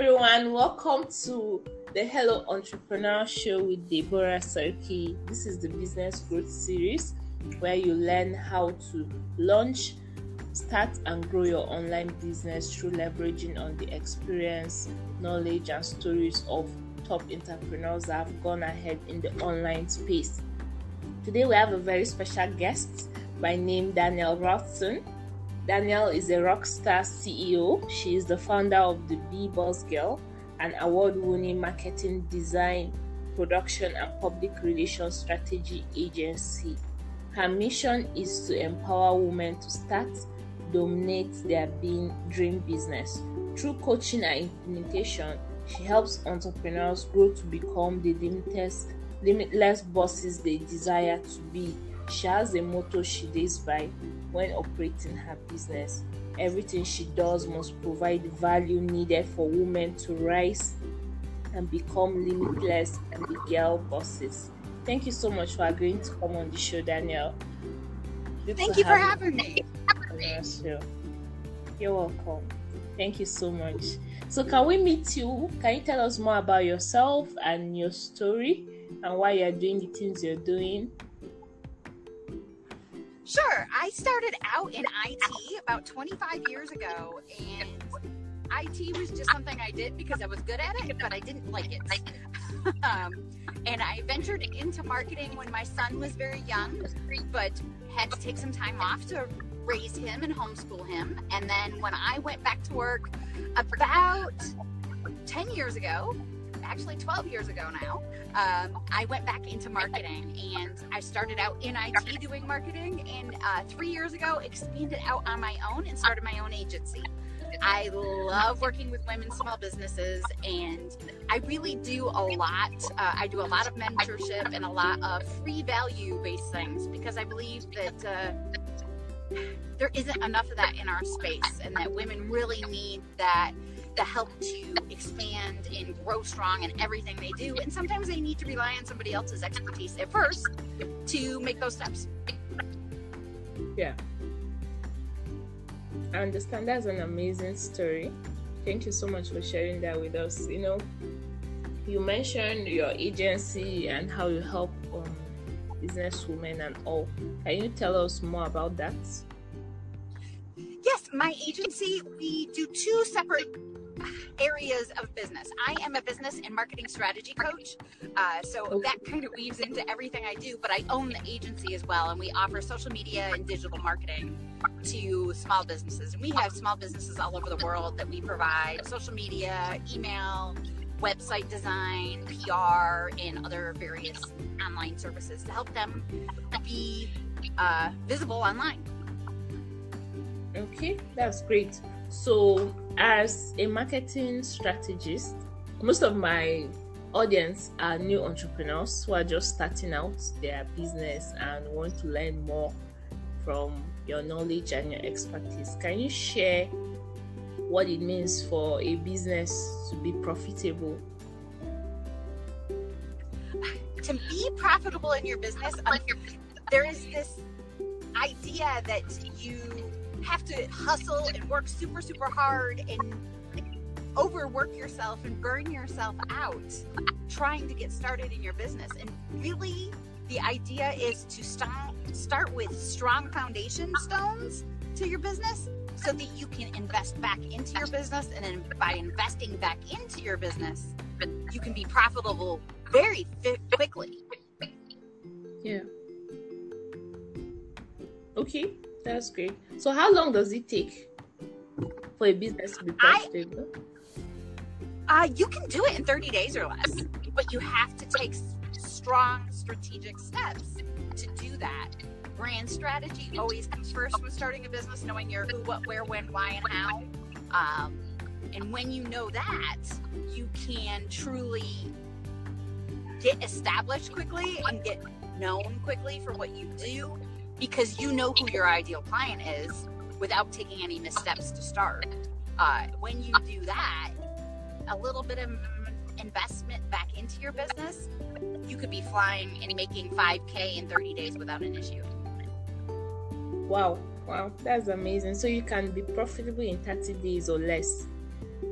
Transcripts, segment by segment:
everyone. Welcome to the Hello Entrepreneur Show with Deborah Sarki. This is the business growth series where you learn how to launch, start, and grow your online business through leveraging on the experience, knowledge, and stories of top entrepreneurs that have gone ahead in the online space. Today, we have a very special guest by name Danielle Rothson. Danielle is a rock star CEO. She is the founder of the Be Boss Girl, an award winning marketing design, production, and public relations strategy agency. Her mission is to empower women to start, dominate their being dream business. Through coaching and implementation, she helps entrepreneurs grow to become the limitless, limitless bosses they desire to be. She has a motto she lives by when operating her business. Everything she does must provide the value needed for women to rise and become limitless and be girl bosses. Thank you so much for agreeing to come on the show, Danielle. Good Thank you for having me. You're welcome. Thank you so much. So, can we meet you? Can you tell us more about yourself and your story and why you're doing the things you're doing? Sure. I started out in IT about 25 years ago, and IT was just something I did because I was good at it, but I didn't like it. um, and I ventured into marketing when my son was very young, but had to take some time off to raise him and homeschool him. And then when I went back to work about 10 years ago, actually 12 years ago now, um, I went back into marketing and I started out in IT doing marketing. And uh, three years ago, expanded out on my own and started my own agency. I love working with women small businesses, and I really do a lot. Uh, I do a lot of mentorship and a lot of free value based things because I believe that uh, there isn't enough of that in our space, and that women really need that the help to expand and grow strong in everything they do. And sometimes they need to rely on somebody else's expertise at first to make those steps. Yeah. I understand that's an amazing story. Thank you so much for sharing that with us. You know, you mentioned your agency and how you help um, businesswomen and all. Can you tell us more about that? Yes, my agency, we do two separate areas of business. I am a business and marketing strategy coach. Uh, so that kind of weaves into everything I do, but I own the agency as well. And we offer social media and digital marketing to small businesses. And we have small businesses all over the world that we provide social media, email, website design, PR, and other various online services to help them be uh, visible online. Okay, that's great. So, as a marketing strategist, most of my audience are new entrepreneurs who are just starting out their business and want to learn more from your knowledge and your expertise. Can you share what it means for a business to be profitable? To be profitable in your business, um, there is this idea that you have to hustle and work super, super hard and overwork yourself and burn yourself out trying to get started in your business. And really, the idea is to start start with strong foundation stones to your business so that you can invest back into your business. And then by investing back into your business you can be profitable very quickly. Yeah. Okay that's great. So, how long does it take for a business to be profitable? I, uh, you can do it in 30 days or less, but you have to take strong strategic steps to do that. Brand strategy always comes first when starting a business, knowing your who, what, where, when, why, and how. Um, and when you know that, you can truly get established quickly and get known quickly for what you do because you know who your ideal client is without taking any missteps to start. Uh, when you do that, a little bit of investment back into your business, you could be flying and making 5K in 30 days without an issue. Wow, wow, that's amazing. So you can be profitable in 30 days or less.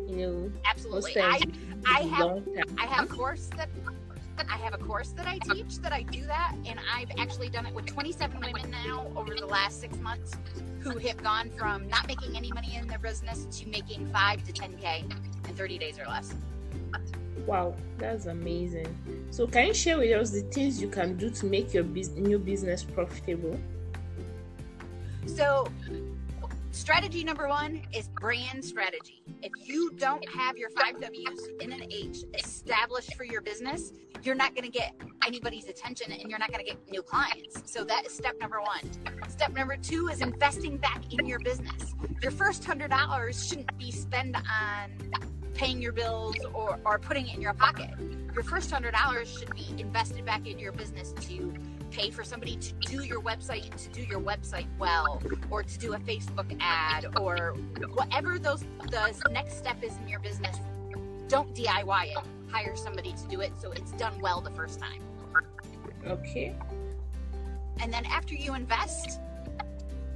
You know, Absolutely. I I have. I have course that I have a course that I teach that I do that, and I've actually done it with 27 women now over the last six months who have gone from not making any money in their business to making five to 10k in 30 days or less. Wow, that's amazing. So, can you share with us the things you can do to make your new business profitable? So, strategy number one is brand strategy. If you don't have your five W's in an H established for your business, you're not going to get anybody's attention and you're not going to get new clients. So, that is step number one. Step number two is investing back in your business. Your first hundred dollars shouldn't be spent on paying your bills or, or putting it in your pocket. Your first hundred dollars should be invested back into your business to pay for somebody to do your website, to do your website well, or to do a Facebook ad, or whatever those the next step is in your business. Don't DIY it. Hire somebody to do it so it's done well the first time. Okay. And then after you invest,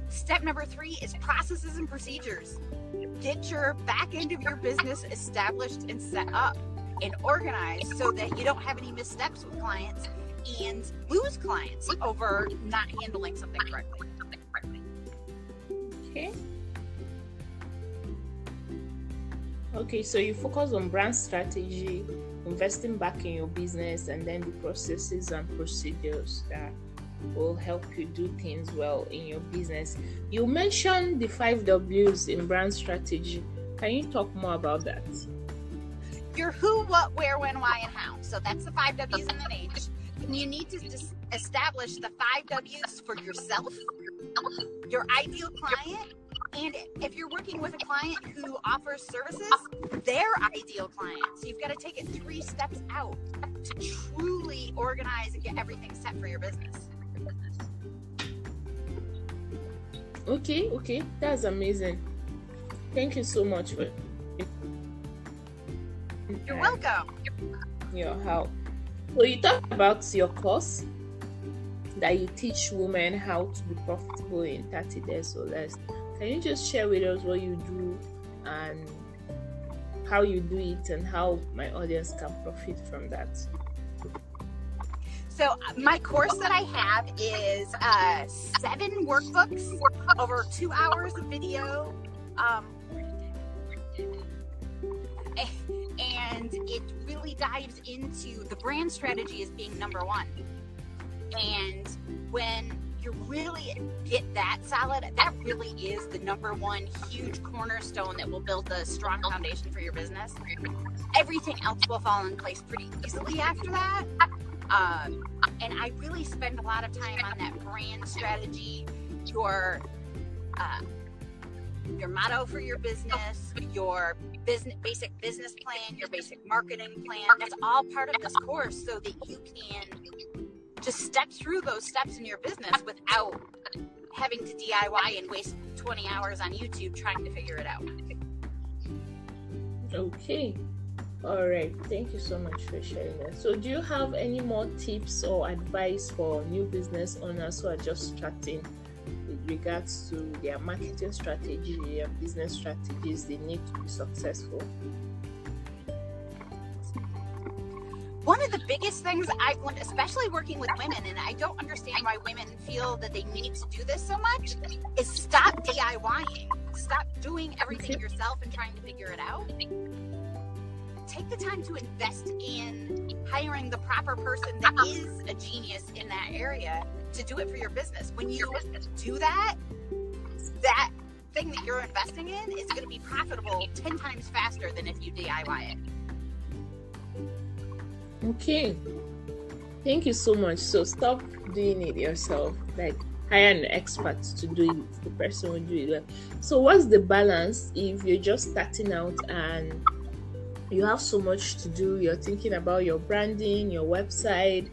step number three is processes and procedures. Get your back end of your business established and set up and organized so that you don't have any missteps with clients and lose clients over not handling something correctly. Okay. Okay, so you focus on brand strategy, investing back in your business, and then the processes and procedures that will help you do things well in your business. You mentioned the five W's in brand strategy. Can you talk more about that? Your who, what, where, when, why, and how. So that's the five W's and an H. And you need to establish the five W's for yourself, your ideal client, and if you're working with a client who offers services, their ideal client. So you've got to take it three steps out to truly organize and get everything set for your business. Okay, okay, that's amazing. Thank you so much for You're welcome. your help. So you talk about your course that you teach women how to be profitable in 30 days or less. Can you just share with us what you do and how you do it and how my audience can profit from that? So my course that I have is uh, seven workbooks over two hours of video. Um, and it really dives into the brand strategy as being number one. And when you're really get that solid, that really is the number one huge cornerstone that will build the strong foundation for your business. Everything else will fall in place pretty easily after that. Um, and I really spend a lot of time on that brand strategy, your uh, your motto for your business, your business basic business plan, your basic marketing plan. That's all part of this course, so that you can just step through those steps in your business without having to DIY and waste 20 hours on YouTube trying to figure it out. Okay. All right. Thank you so much for sharing that. So, do you have any more tips or advice for new business owners who are just starting with regards to their marketing strategy and business strategies they need to be successful? One of the biggest things I've learned, especially working with women, and I don't understand why women feel that they need to do this so much, is stop DIYing. Stop doing everything yourself and trying to figure it out. Take the time to invest in hiring the proper person that uh-huh. is a genius in that area to do it for your business. When you do that, that thing that you're investing in is going to be profitable 10 times faster than if you DIY it. Okay. Thank you so much. So stop doing it yourself. Like hire an expert to do it. The person will do it well. So what's the balance if you're just starting out and you have so much to do? You're thinking about your branding, your website,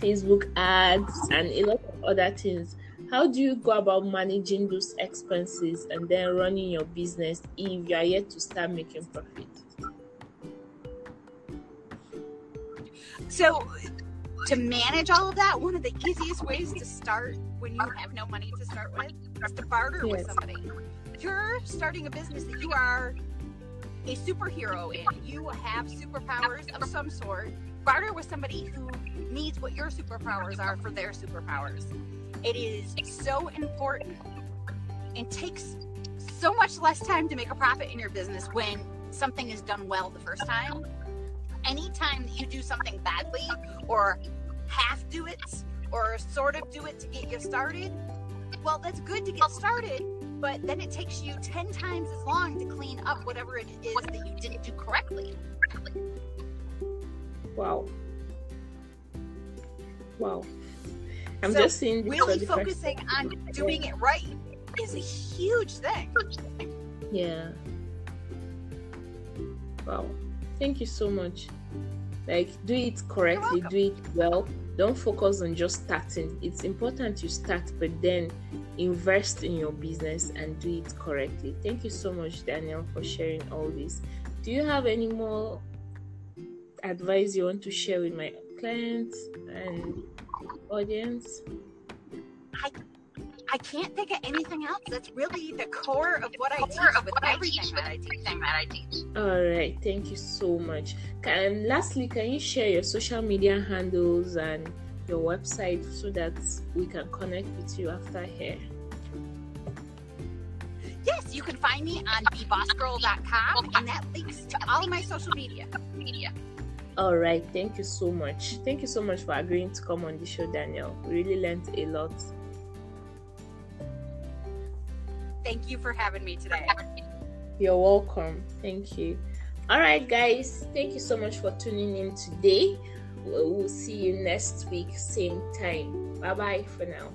Facebook ads, and a lot of other things. How do you go about managing those expenses and then running your business if you are yet to start making profit? So, to manage all of that, one of the easiest ways to start when you have no money to start with is to barter with Yes. somebody. You're starting a business that you are a superhero and you have superpowers of some sort, barter with somebody who needs what your superpowers are for their superpowers. It is so important and takes so much less time to make a profit in your business when something is done well the first time. Anytime that you do something badly or half do it or sort of do it to get you started, well, that's good to get started, but then it takes you 10 times as long to clean up whatever it is that you didn't do correctly. Wow. Wow. I'm So, just seeing Really focusing on doing it right is a huge thing. Yeah. Wow. Thank you so much. Like, do it correctly, do it well. Don't focus on just starting. It's important you start, but then invest in your business and do it correctly. Thank you so much, Daniel, for sharing all this. Do you have any more advice you want to share with my clients and audience? I can't think of anything else. That's really the core of what I teach with everything that I teach. All right, thank you so much. And lastly, can you share your social media handles and your website so that we can connect with you after here? Yes, you can find me on thebossgirl.com, and that links to all of my social media. media. All right, thank you so much. Thank you so much for agreeing to come on the show, Daniel. We really learned a lot. Thank you for having me today. You're welcome. Thank you. All right, guys. Thank you so much for tuning in today. We'll see you next week, same time. Bye bye for now.